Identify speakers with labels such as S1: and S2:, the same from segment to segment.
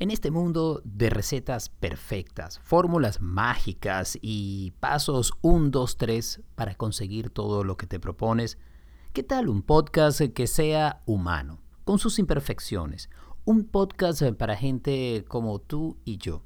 S1: En este mundo de recetas perfectas, fórmulas mágicas y pasos 1, 2, 3 para conseguir todo lo que te propones, ¿qué tal un podcast que sea humano, con sus imperfecciones? Un podcast para gente como tú y yo.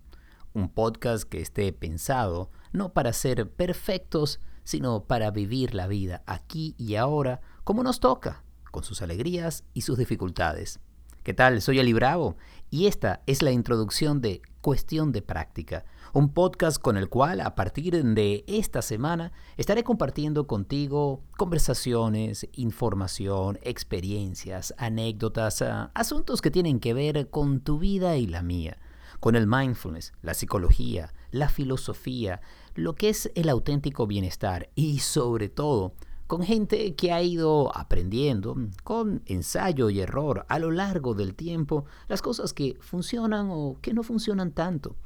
S1: Un podcast que esté pensado no para ser perfectos, sino para vivir la vida aquí y ahora como nos toca, con sus alegrías y sus dificultades. ¿Qué tal? Soy Ali Bravo y esta es la introducción de Cuestión de Práctica, un podcast con el cual a partir de esta semana estaré compartiendo contigo conversaciones, información, experiencias, anécdotas, ah, asuntos que tienen que ver con tu vida y la mía, con el mindfulness, la psicología, la filosofía, lo que es el auténtico bienestar y sobre todo con gente que ha ido aprendiendo con ensayo y error a lo largo del tiempo las cosas que funcionan o que no funcionan tanto.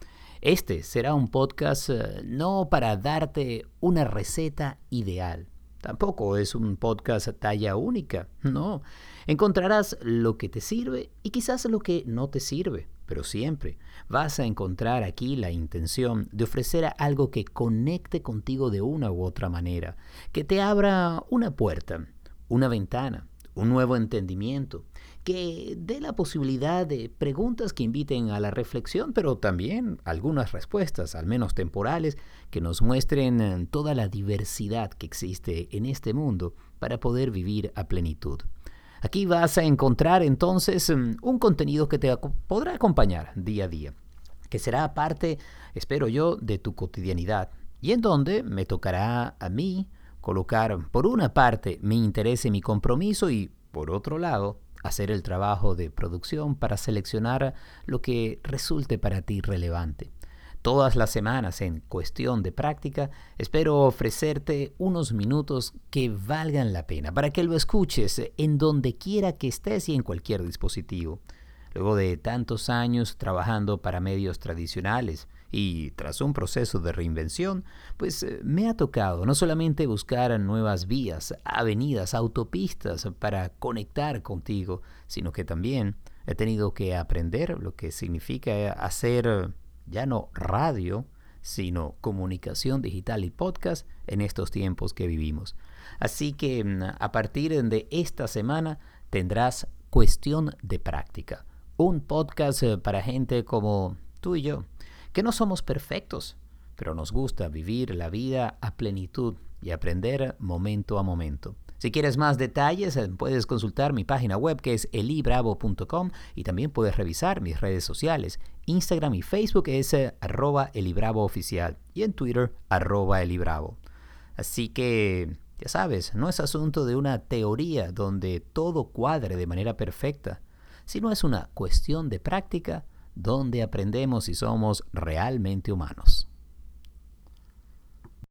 S1: Este será un podcast eh, no para darte una receta ideal. Tampoco es un podcast talla única, no. Encontrarás lo que te sirve y quizás lo que no te sirve pero siempre vas a encontrar aquí la intención de ofrecer algo que conecte contigo de una u otra manera, que te abra una puerta, una ventana, un nuevo entendimiento, que dé la posibilidad de preguntas que inviten a la reflexión, pero también algunas respuestas, al menos temporales, que nos muestren toda la diversidad que existe en este mundo para poder vivir a plenitud. Aquí vas a encontrar entonces mm, un contenido que te podrá acompañar día a día, que será parte, espero yo, de tu cotidianidad y en donde me tocará a mí colocar por una parte mi interés y mi compromiso y por otro lado hacer el trabajo de producción para seleccionar lo que resulte para ti relevante todas las semanas en cuestión de práctica, espero ofrecerte unos minutos que valgan la pena para que lo escuches en donde quiera que estés y en cualquier dispositivo. Luego de tantos años trabajando para medios tradicionales y tras un proceso de reinvención, pues eh, me ha tocado no solamente buscar nuevas vías, avenidas, autopistas para conectar contigo, sino que también he tenido que aprender lo que significa hacer ya no radio, sino comunicación digital y podcast en estos tiempos que vivimos. Así que mm, a partir de esta semana tendrás cuestión de práctica, un podcast eh, para gente como tú y yo, que no somos perfectos, pero nos gusta vivir la vida a plenitud y aprender momento a momento. Si quieres más detalles, eh, puedes consultar mi página web que es elibravo.com y también puedes revisar mis redes sociales. Instagram y Facebook es eh, arroba oficial y en Twitter arroba elibravo. Así que, ya sabes, no es asunto de una teoría donde todo cuadre de manera perfecta, sino es una cuestión de práctica donde aprendemos si somos realmente humanos.